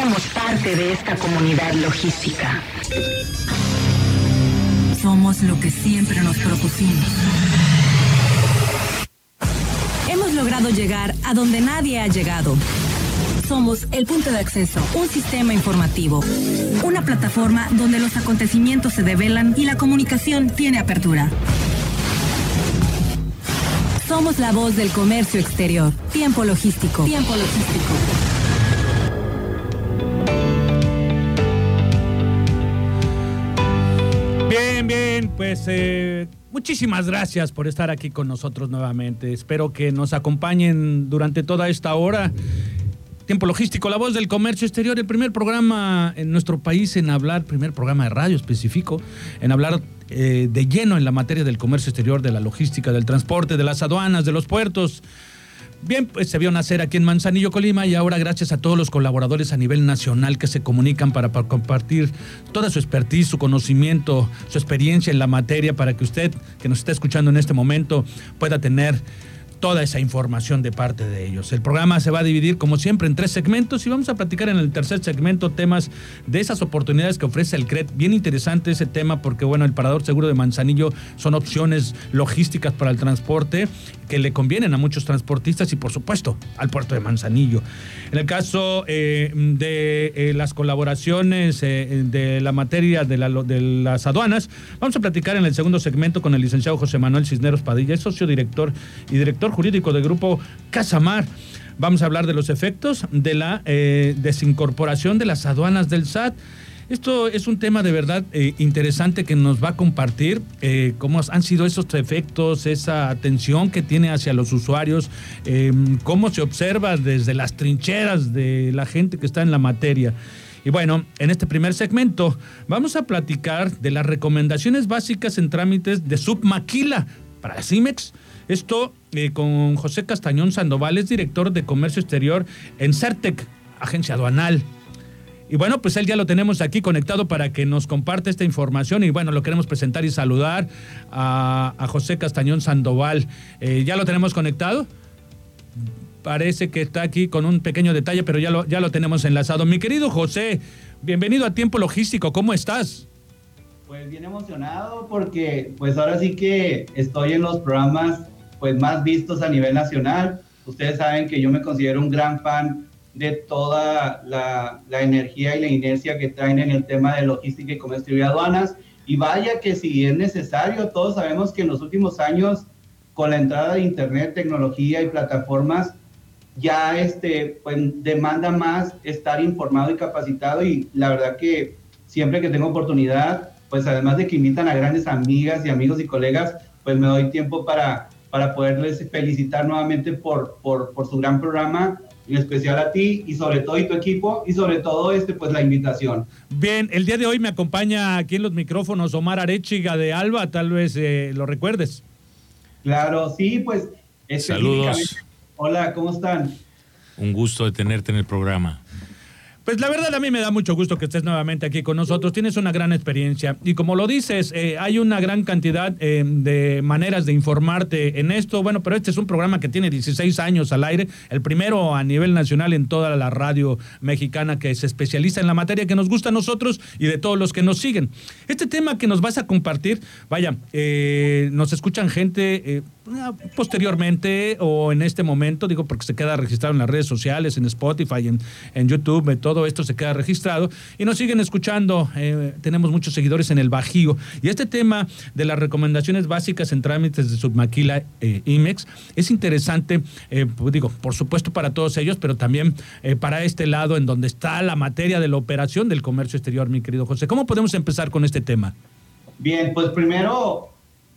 somos parte de esta comunidad logística. Somos lo que siempre nos propusimos. Hemos logrado llegar a donde nadie ha llegado. Somos el punto de acceso, un sistema informativo, una plataforma donde los acontecimientos se develan y la comunicación tiene apertura. Somos la voz del comercio exterior. Tiempo logístico. Tiempo logístico. Bien, pues eh, muchísimas gracias por estar aquí con nosotros nuevamente. Espero que nos acompañen durante toda esta hora. Tiempo Logístico, la voz del comercio exterior, el primer programa en nuestro país en hablar, primer programa de radio específico, en hablar eh, de lleno en la materia del comercio exterior, de la logística, del transporte, de las aduanas, de los puertos. Bien, pues se vio nacer aquí en Manzanillo, Colima, y ahora gracias a todos los colaboradores a nivel nacional que se comunican para, para, compartir toda su expertise, su conocimiento, su experiencia en la materia, para que usted, que nos está escuchando en este momento, pueda tener toda esa información de parte de ellos. El programa se va a dividir, como siempre, en tres segmentos y vamos a platicar en el tercer segmento temas de esas oportunidades que ofrece el CRED. Bien interesante ese tema porque, bueno, el Parador Seguro de Manzanillo son opciones logísticas para el transporte que le convienen a muchos transportistas y, por supuesto, al puerto de Manzanillo. En el caso eh, de eh, las colaboraciones eh, de la materia de, de, las aduanas, vamos a platicar en el segundo segmento con el licenciado José Manuel Cisneros Padilla, es socio director y director jurídico del grupo Casamar. Vamos a hablar de los efectos de la desincorporación de las aduanas del SAT. Esto es un tema de verdad eh, interesante que nos va a compartir eh, cómo han sido esos efectos, esa atención que tiene hacia los usuarios, eh, cómo se observa desde las trincheras de la gente que está en la materia. Y bueno, en este primer segmento vamos a platicar de las recomendaciones básicas en trámites de submaquila para CIMEX. Esto con José Castañón Sandoval, es director de Comercio Exterior en CERTEC, agencia aduanal. Y bueno, pues él ya lo tenemos aquí conectado para que nos comparte esta información. Y bueno, lo queremos presentar y saludar a, a José Castañón Sandoval. Eh, ¿Ya lo tenemos conectado? Parece que está aquí con un pequeño detalle, pero ya lo, ya lo tenemos enlazado. Mi querido José, bienvenido a Tiempo Logístico. ¿Cómo estás? Pues bien emocionado porque pues ahora sí que estoy en los programas pues más vistos a nivel nacional. Ustedes saben que yo me considero un gran fan de toda la, la, energía y la inercia que traen en el tema de logística y comercio y aduanas. Y vaya que si es necesario, todos sabemos que en los últimos años, con la entrada de Internet, tecnología y plataformas, ya este, pues, demanda más estar informado y capacitado. Y la verdad que siempre que tengo oportunidad, pues además de que invitan a grandes amigas y amigos y colegas, pues me doy tiempo para, para poderles felicitar nuevamente por, por, por su gran programa en especial a ti y sobre todo y tu equipo y sobre todo este pues la invitación. Bien, el día de hoy me acompaña aquí en los micrófonos Omar Arechiga de Alba, tal vez eh, lo recuerdes. Claro, sí, pues Saludos. Hola, ¿cómo están? Un gusto de tenerte en el programa. Pues la verdad a mí me da mucho gusto que estés nuevamente aquí con nosotros. Tienes una gran experiencia y como lo dices, eh, hay una gran cantidad eh, de maneras de informarte en esto. Bueno, pero este es un programa que tiene 16 años al aire, el primero a nivel nacional en toda la radio mexicana que se especializa en la materia que nos gusta a nosotros y de todos los que nos siguen. Este tema que nos vas a compartir, vaya, eh, nos escuchan gente posteriormente o en este momento, digo porque se queda registrado en las redes sociales, en Spotify, en, en YouTube, todo esto se queda registrado y nos siguen escuchando. Eh, tenemos muchos seguidores en el Bajío. Y este tema de las recomendaciones básicas en trámites de submaquila eh, IMEX es interesante, eh, pues digo, por supuesto para todos ellos, pero también para este lado en donde está la materia de la operación del comercio exterior, mi querido José. ¿Cómo podemos empezar con este tema? Bien, pues primero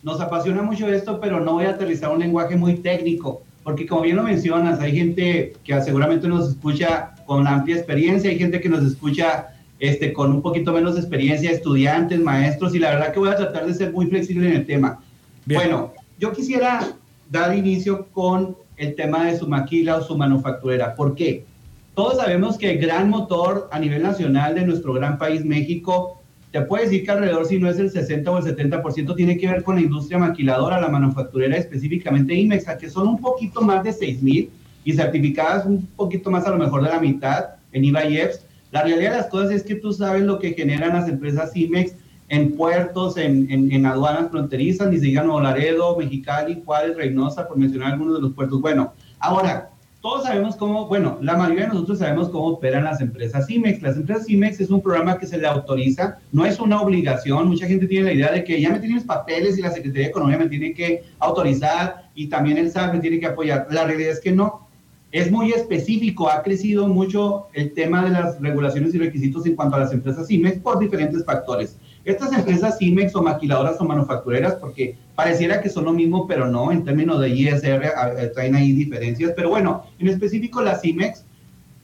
nos apasiona mucho esto, pero no voy a aterrizar un lenguaje muy técnico, porque como bien lo mencionas, hay gente que seguramente nos escucha con amplia experiencia, hay gente que nos escucha este, con un poquito menos experiencia, estudiantes, maestros, y la verdad que voy a tratar de ser muy flexible en el tema. Bien. Bueno, yo quisiera dar inicio con el tema de su maquila o su manufacturera. ¿Por qué? Todos sabemos que el gran motor a nivel nacional de nuestro gran país, México, te puedo decir que alrededor, si no es el 60 o el 70%, tiene que ver con la industria maquiladora, la manufacturera, específicamente IMEXA, que son un poquito más de 6 mil y certificadas un poquito más a lo mejor de la mitad en IVA y EPS, La realidad de las cosas es que tú sabes lo que generan las empresas CIMEX en puertos, en, en, aduanas fronterizas, ni siquiera Nuevo Laredo, Mexicali, Juárez, Reynosa, por mencionar algunos de los puertos. Bueno, ahora, todos sabemos cómo, bueno, la mayoría de nosotros sabemos cómo operan las empresas CIMEX. Las empresas CIMEX es un programa que se le autoriza, no es una obligación. Mucha gente tiene la idea de que ya me tienen los papeles y la Secretaría de Economía me tiene que autorizar y también el SAT me tiene que apoyar. La realidad es que no. Es muy específico, ha crecido mucho el tema de las regulaciones y requisitos en cuanto a las empresas CIMEX por diferentes factores. Estas empresas CIMEX o maquiladoras o manufactureras, porque pareciera que son lo mismo, pero no, en términos de ISR eh, traen ahí diferencias. Pero bueno, en específico las CIMEX,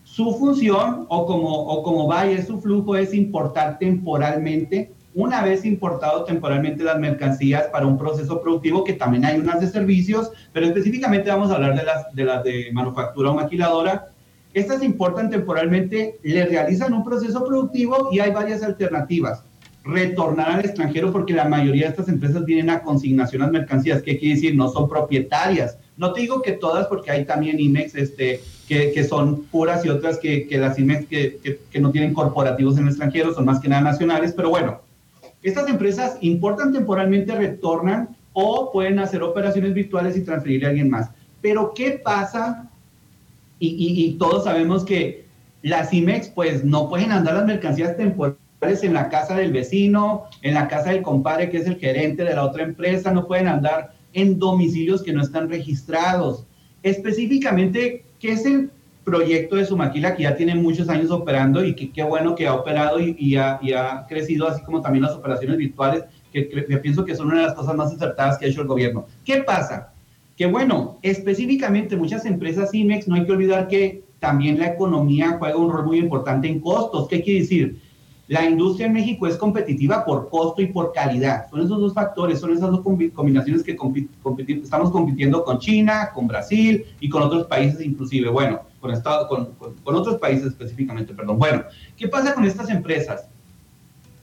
su función o como, o como vaya su flujo es importar temporalmente, una vez importado temporalmente las mercancías para un proceso productivo, que también hay unas de servicios, pero específicamente vamos a hablar de las de, las de manufactura o maquiladora. Estas importan temporalmente, le realizan un proceso productivo y hay varias alternativas retornar al extranjero porque la mayoría de estas empresas vienen a consignación las mercancías. ¿Qué quiere decir? No son propietarias. No te digo que todas, porque hay también IMEX este, que, que son puras y otras que, que las IMEX que, que, no tienen corporativos en el extranjero, son más que nada nacionales. Pero bueno, estas empresas importan temporalmente, retornan o pueden hacer operaciones virtuales y transferirle a alguien más. Pero ¿qué pasa? Y, y, y todos sabemos que las IMEX pues no pueden andar las mercancías temporales en la casa del vecino, en la casa del compadre que es el gerente de la otra empresa, no pueden andar en domicilios que no están registrados. Específicamente, ¿qué es el proyecto de Sumaquila que ya tiene muchos años operando y que qué bueno que ha operado y, ha, crecido, así como también las operaciones virtuales, que, que pienso que son una de las cosas más acertadas que ha hecho el gobierno. ¿Qué pasa? Que bueno, específicamente muchas empresas IMEX, no hay que olvidar que también la economía juega un rol muy importante en costos. ¿Qué quiere decir? La industria en México es competitiva por costo y por calidad. Son esos dos factores, son esas dos combinaciones que estamos compitiendo con China, con Brasil y con otros países inclusive. Bueno, con, otros países específicamente, perdón. Bueno, ¿qué pasa con estas empresas?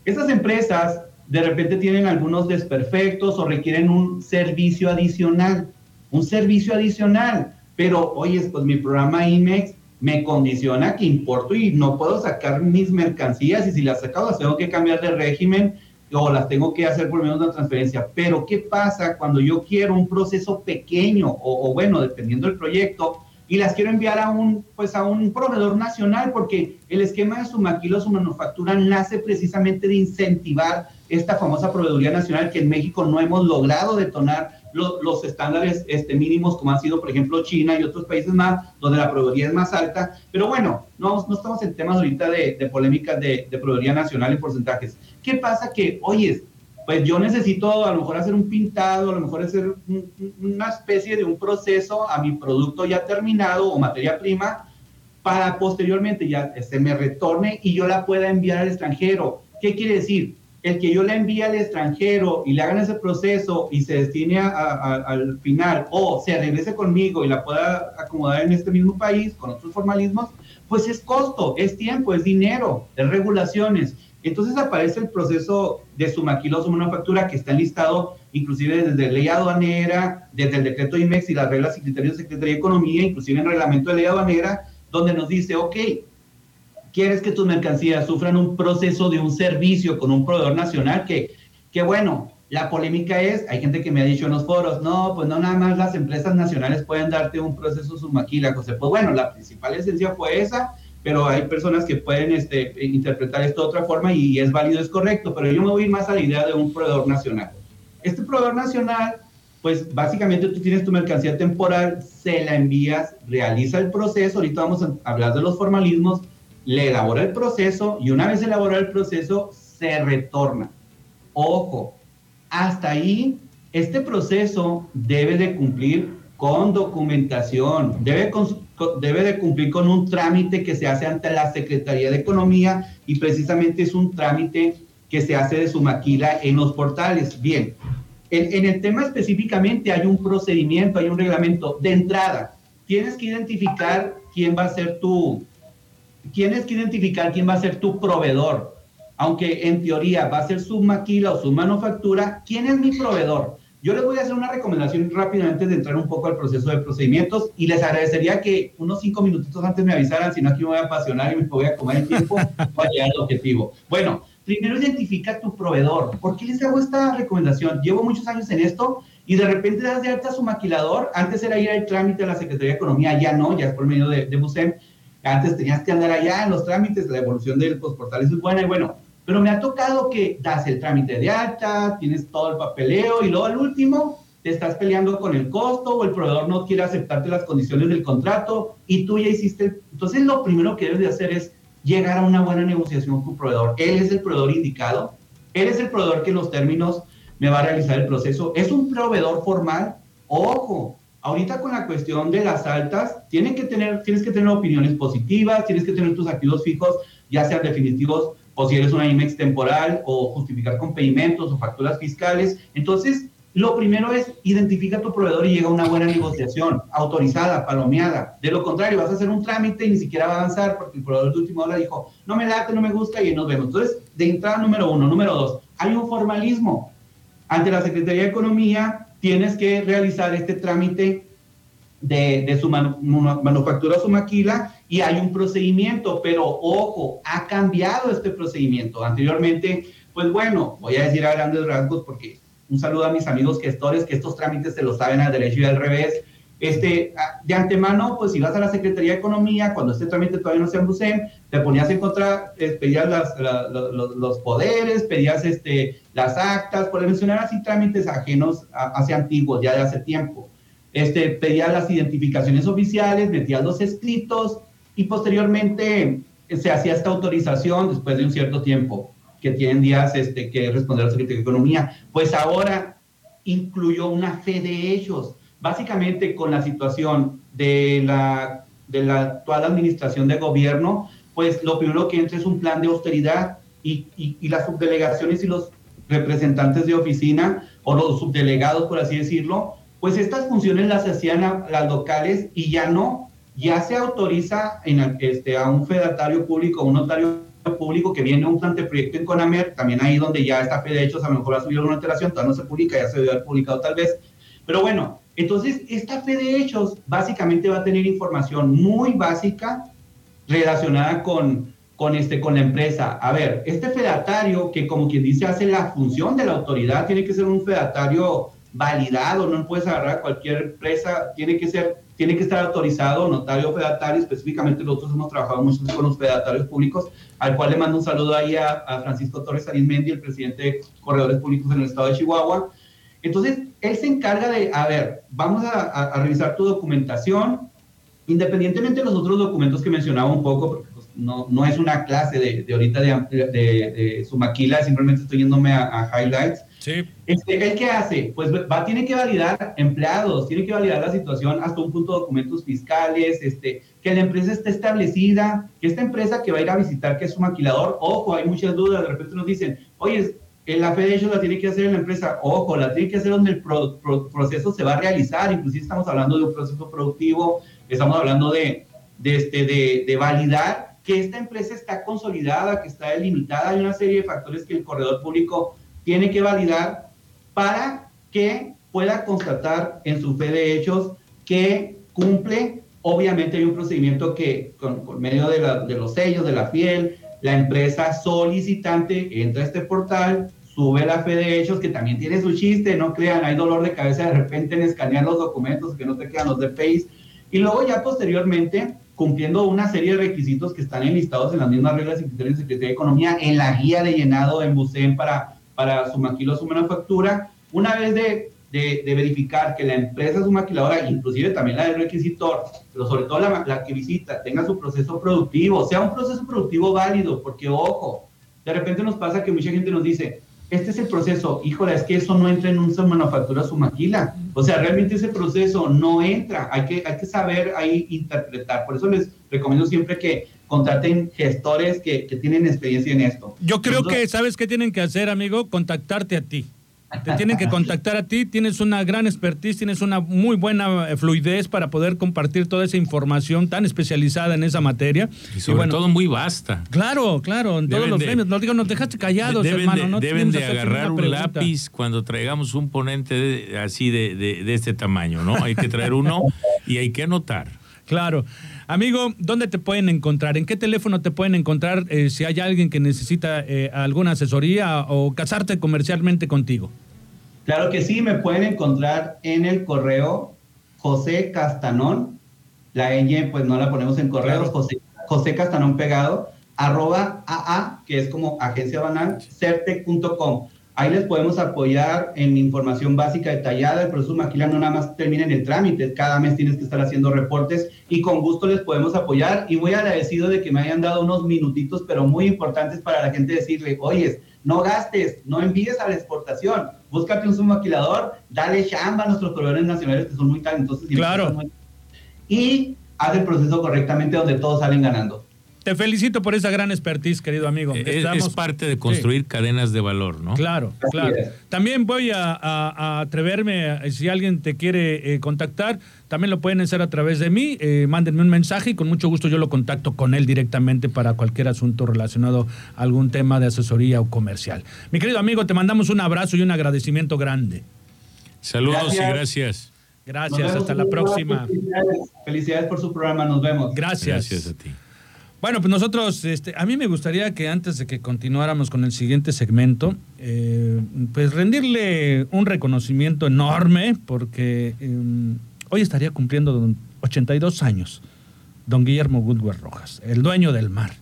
Estas empresas de repente tienen algunos desperfectos o requieren un servicio adicional, un servicio adicional. Pero, oye, pues mi programa IMEX me condiciona que importo y no puedo sacar mis mercancías y si las saco las tengo que cambiar de régimen o las tengo que hacer por menos una transferencia. Pero ¿qué pasa cuando yo quiero un proceso pequeño o, bueno, dependiendo del proyecto y las quiero enviar a un pues a un proveedor nacional porque el esquema de su maquilo, su manufactura nace precisamente de incentivar esta famosa proveeduría nacional que en México no hemos logrado detonar los, estándares este, mínimos como han sido, por ejemplo, China y otros países más, donde la proveeduría es más alta. Pero bueno, no, no estamos en temas ahorita de, de polémicas de, de proveeduría nacional y porcentajes. ¿Qué pasa? Que, oye, pues yo necesito a lo mejor hacer un pintado, a lo mejor hacer una especie de un proceso a mi producto ya terminado o materia prima para posteriormente ya se este, me retorne y yo la pueda enviar al extranjero. ¿Qué quiere decir? El que yo le envíe al extranjero y le hagan ese proceso y se destine al final o se regrese conmigo y la pueda acomodar en este mismo país con otros formalismos, pues es costo, es tiempo, es dinero, es regulaciones. Entonces aparece el proceso de su maquila o su manufactura que está enlistado inclusive desde ley aduanera, desde el decreto IMEX y las reglas y criterios de Secretaría de Economía, inclusive en reglamento de ley aduanera, donde nos dice, ok, quieres que tus mercancías sufran un proceso de un servicio con un proveedor nacional que, que bueno, la polémica es, hay gente que me ha dicho en los foros, no, pues no nada más las empresas nacionales pueden darte un proceso sumaquila, José. Pues bueno, la principal esencia fue esa, pero hay personas que pueden este, interpretar esto de otra forma y es válido, es correcto, pero yo me voy más a la idea de un proveedor nacional. Este proveedor nacional, pues básicamente tú tienes tu mercancía temporal, se la envías, realiza el proceso, ahorita vamos a hablar de los formalismos, le elabora el proceso y una vez elaborado el proceso se retorna. Ojo, hasta ahí este proceso debe de cumplir con documentación, debe, de cumplir con un trámite que se hace ante la Secretaría de Economía y precisamente es un trámite que se hace de su maquila en los portales. Bien, en, en el tema específicamente hay un procedimiento, hay un reglamento de entrada. Tienes que identificar quién va a ser tu, tienes que identificar quién va a ser tu proveedor. Aunque en teoría va a ser su maquila o su manufactura, ¿quién es mi proveedor? Yo les voy a hacer una recomendación rápidamente de entrar un poco al proceso de procedimientos y les agradecería que unos cinco minutitos antes me avisaran, si no aquí me voy a apasionar y me voy a comer el tiempo para llegar al objetivo. Bueno, primero identifica tu proveedor. ¿Por qué les hago esta recomendación? Llevo muchos años en esto y de repente das de alta a su maquilador. Antes era ir al trámite a la Secretaría de Economía, ya no, ya es por medio de, de BUSEM. Antes tenías que andar allá en los trámites, la evolución del postportal es buena y bueno, pero me ha tocado que das el trámite de alta, tienes todo el papeleo y luego al último te estás peleando con el costo o el proveedor no quiere aceptarte las condiciones del contrato y tú ya hiciste. Entonces lo primero que debes de hacer es llegar a una buena negociación con tu proveedor. Él es el proveedor indicado, él es el proveedor que en los términos me va a realizar el proceso. Es un proveedor formal. Ojo, ahorita con la cuestión de las altas, tienes que tener, tienes que tener opiniones positivas, tienes que tener tus activos fijos, ya sean definitivos o si eres una IMEX temporal o justificar con pedimentos o facturas fiscales. Entonces, lo primero es identifica a tu proveedor y llega a una buena negociación, autorizada, palomeada. De lo contrario, vas a hacer un trámite y ni siquiera va a avanzar porque el proveedor de última hora dijo, no me late, no me gusta y nos vemos. Entonces, de entrada número uno. Número dos, hay un formalismo. Ante la Secretaría de Economía tienes que realizar este trámite de, de su manufactura, su maquila, y hay un procedimiento, pero ojo, ha cambiado este procedimiento. Anteriormente, pues bueno, voy a decir a grandes rasgos porque un saludo a mis amigos gestores que estos trámites se los saben al derecho y al revés. Este, de antemano, pues si vas a la Secretaría de Economía, cuando este trámite todavía no se en te ponías en contra, eh, pedías las, los, los, poderes, pedías este, las actas, por mencionar así trámites ajenos hacia antiguos, ya de hace tiempo este, pedía las identificaciones oficiales, metía los escritos y posteriormente se hacía esta autorización después de un cierto tiempo que tienen días este, que responder a la Secretaría de Economía. Pues ahora incluyó una fe de ellos. Básicamente con la situación de la, de la actual administración de gobierno, pues lo primero que entra es un plan de austeridad y, y, las subdelegaciones y los representantes de oficina o los subdelegados, por así decirlo, pues estas funciones las hacían las locales y ya no, ya se autoriza en, este, a un fedatario público, un notario público que viene un planteproyecto en Conamer, también ahí donde ya está fe hechos, a lo mejor ha subido una alteración, todavía no se publica, ya se debe haber publicado tal vez, pero bueno, entonces esta fe de hechos básicamente va a tener información muy básica relacionada con, con, este, con la empresa. A ver, este fedatario que como quien dice hace la función de la autoridad, tiene que ser un fedatario validado, no puedes agarrar cualquier empresa, tiene que ser, tiene que estar autorizado, notario fedatario, específicamente nosotros hemos trabajado mucho con los fedatarios públicos, al cual le mando un saludo ahí a, Francisco Torres Arismendi, el presidente de Corredores Públicos en el estado de Chihuahua. Entonces, él se encarga de, a ver, vamos a, revisar tu documentación, independientemente de los otros documentos que mencionaba un poco, porque pues, no, no es una clase de, de ahorita de, de, su maquila, simplemente estoy yéndome a highlights, Sí. Este, ¿El qué hace? Pues va, tiene que validar empleados, tiene que validar la situación hasta un punto de documentos fiscales, este, que la empresa esté establecida, que esta empresa que va a ir a visitar, que es su maquilador, ojo, hay muchas dudas, de repente nos dicen, oye, la fe de ellos la tiene que hacer en la empresa, ojo, la tiene que hacer donde el proceso se va a realizar, inclusive estamos hablando de un proceso productivo, estamos hablando de, de, este, de, de validar que esta empresa está consolidada, que está delimitada, hay una serie de factores que el corredor público tiene que validar para que pueda constatar en su fe de hechos que cumple. Obviamente hay un procedimiento que con, por medio de, de, los sellos de la fiel, la empresa solicitante entra a este portal, sube la fe de hechos, que también tiene su chiste, no crean, hay dolor de cabeza de repente en escanear los documentos, que no te quedan los de Face. Y luego ya posteriormente, cumpliendo una serie de requisitos que están enlistados en las mismas reglas y criterios de Secretaría de Economía, en la guía de llenado en BUSEM para para su maquilo, su manufactura, una vez de, de, verificar que la empresa, su maquiladora, inclusive también la del requisitor, pero sobre todo la, la, que visita, tenga su proceso productivo, sea un proceso productivo válido, porque ojo, de repente nos pasa que mucha gente nos dice, este es el proceso, híjole, es que eso no entra en una manufactura su maquila. O sea, realmente ese proceso no entra, hay que, hay que saber ahí interpretar. Por eso les recomiendo siempre que contraten gestores que, que tienen experiencia en esto. Yo creo que, ¿sabes qué tienen que hacer, amigo? Contactarte a ti. Te tienen que contactar a ti. Tienes una gran expertise, tienes una muy buena eh, fluidez para poder compartir toda esa información tan especializada en esa materia. Y sobre todo muy vasta. Claro, claro, en todos los de- premios. No digo, nos dejaste callados, deben hermano. de, no deben de agarrar un lápiz cuando traigamos un ponente de- así de, de- de este tamaño, ¿no? Hay que traer uno y hay que anotar. Claro. Amigo, ¿dónde te pueden encontrar? ¿En qué teléfono te pueden encontrar eh, si hay alguien que necesita eh, alguna asesoría o casarte comercialmente contigo? Claro que sí, me pueden encontrar en el correo José Castanón, la ñ pues no la ponemos en correo, Claro. José, José Castanón pegado, arroba AA, que es como agencia banal, certec.com. Ahí les podemos apoyar en información básica detallada. El proceso Maquila no nada más termina en el trámite, cada mes tienes que estar haciendo reportes y con gusto les podemos apoyar. Y muy agradecido de que me hayan dado unos minutitos, pero muy importantes para la gente decirle, oyes, no gastes, no envíes a la exportación, búscate un submaquilador, dale chamba a nuestros proveedores nacionales que son muy talentosos. y Claro. muy- Y haz el proceso correctamente donde todos salen ganando. Te felicito por esa gran expertise, querido amigo. Eh, Es, Estamos- es parte de construir cadenas de valor, ¿no? Claro, claro. También voy a, a- a atreverme, a- si alguien te quiere eh, contactar, también lo pueden hacer a través de mí. eh, mándenme un mensaje y con mucho gusto yo lo contacto con él directamente para cualquier asunto relacionado a algún tema de asesoría o comercial. Mi querido amigo, te mandamos un abrazo y un agradecimiento grande. Saludos y Gracias. gracias. Hasta la próxima. Felicidades. Felicidades por su programa, nos vemos. Gracias. Gracias a ti. Bueno, pues nosotros, este, a mí me gustaría que antes de que continuáramos con el siguiente segmento, eh, pues rendirle un reconocimiento enorme, porque eh, hoy estaría cumpliendo don- 82 años, don Guillermo Woodward Rojas, el dueño del mar.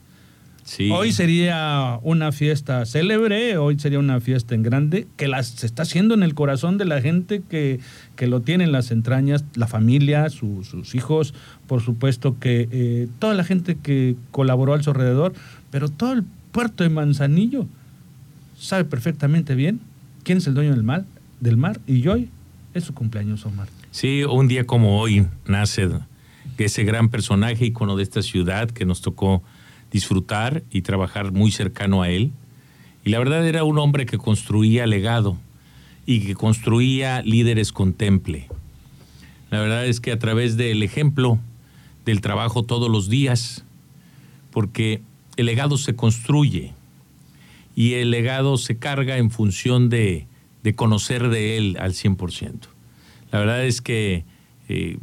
Sí. Hoy sería una fiesta célebre, hoy sería una fiesta en grande, que las, se está haciendo en el corazón de la gente que, que lo tiene en las entrañas, la familia, su- sus hijos, por supuesto que eh, toda la gente que colaboró a su alrededor, pero todo el puerto de Manzanillo sabe perfectamente bien quién es el dueño del mar, del mar y hoy es su cumpleaños, Omar. Sí, un día como hoy nace ese gran personaje icono de esta ciudad que nos tocó disfrutar y trabajar muy cercano a él. Y la verdad era un hombre que construía legado y que construía líderes con temple. La verdad es que a través del ejemplo, del trabajo todos los días, porque el legado se construye y el legado se carga en función de, de conocer de él al 100%. La verdad es que eh,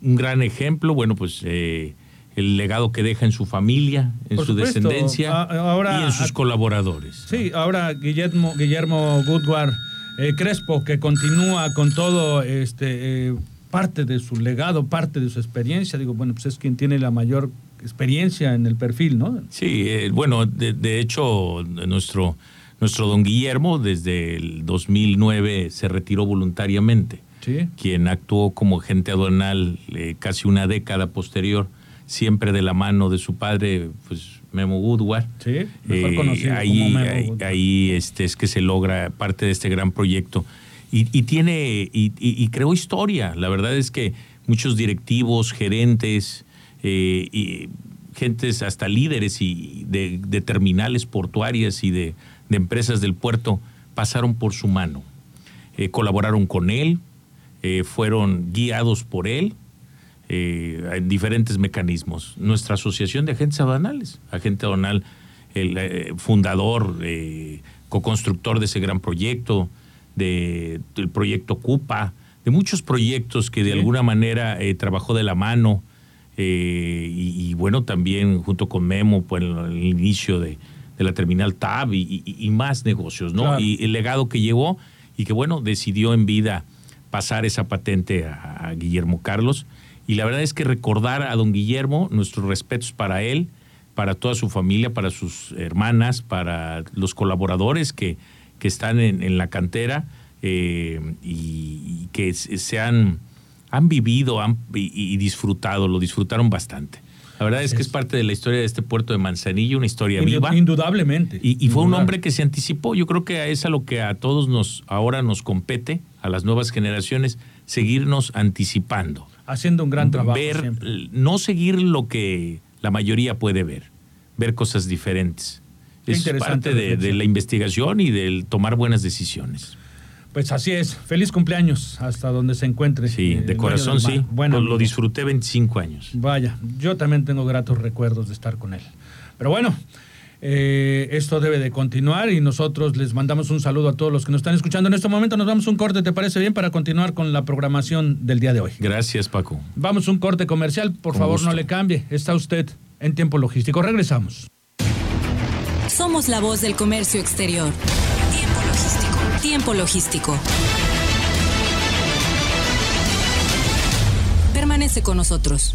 un gran ejemplo, bueno, pues eh, el legado que deja en su familia, en Por su supuesto. descendencia A- ahora- y en sus colaboradores. Sí, ahora Guillermo, Guillermo Woodward eh, Crespo, que continúa con todo este eh, parte de su legado, parte de su experiencia. Digo, bueno, pues es quien tiene la mayor experiencia en el perfil, ¿no? Sí, eh, bueno, de, de hecho, nuestro, nuestro don Guillermo desde el 2009 se retiró voluntariamente. Sí. quien actuó como agente aduanal eh, casi una década posterior, siempre de la mano de su padre, pues Memo Woodward. Sí, mejor Eh, conocido ahí, como Memo ahí, este, es que se logra parte de este gran proyecto. Y, y tiene, y, y- y creó historia. La verdad es que muchos directivos, gerentes, eh, y gentes hasta líderes y de, de terminales portuarias y de, de empresas del puerto pasaron por su mano. Eh, colaboraron con él, fueron guiados por él eh, en diferentes mecanismos. Nuestra asociación de agentes aduanales, agente aduanal, el eh, fundador, eh, co-constructor de ese gran proyecto, de- del proyecto CUPA, de muchos proyectos que de Sí. alguna manera eh, trabajó de la mano. eh, y, y bueno, también junto con Memo, pues en el inicio de, de la terminal TAB y, y- y más negocios, ¿no? Claro. Y el legado que llevó y que bueno, decidió en vida pasar esa patente a, a Guillermo Carlos. Y la verdad es que recordar a don Guillermo, nuestros respetos para él, para toda su familia, para sus hermanas, para los colaboradores que, que están en, en la cantera eh, y, y que se han, han vivido han- y, y disfrutado, lo disfrutaron bastante. La verdad es que es parte de la historia de este puerto de Manzanillo, una historia viva. Indudablemente. Y, y fue un hombre que se anticipó. Yo creo que es a lo que a todos nos ahora nos compete, a las nuevas generaciones, seguirnos anticipando. Haciendo un gran trabajo ver, siempre. no seguir lo que la mayoría puede ver, ver cosas diferentes. Qué Es parte de, la investigación y del tomar buenas decisiones. Pues así es. Feliz cumpleaños hasta donde se encuentre. Sí, eh, de el corazón sí. Bueno, lo, lo amigo. disfruté 25 años. Vaya, yo también tengo gratos recuerdos de estar con él. Pero bueno, eh, esto debe de continuar y nosotros les mandamos un saludo a todos los que nos están escuchando. En este momento nos damos un corte, ¿te parece bien? Para continuar con la programación del día de hoy. Gracias, Paco. Vamos un corte comercial, por Con favor gusto. no le cambie. Está usted en tiempo logístico. Regresamos. Somos la voz del comercio exterior. Tiempo logístico. Tiempo logístico. Permanece con nosotros.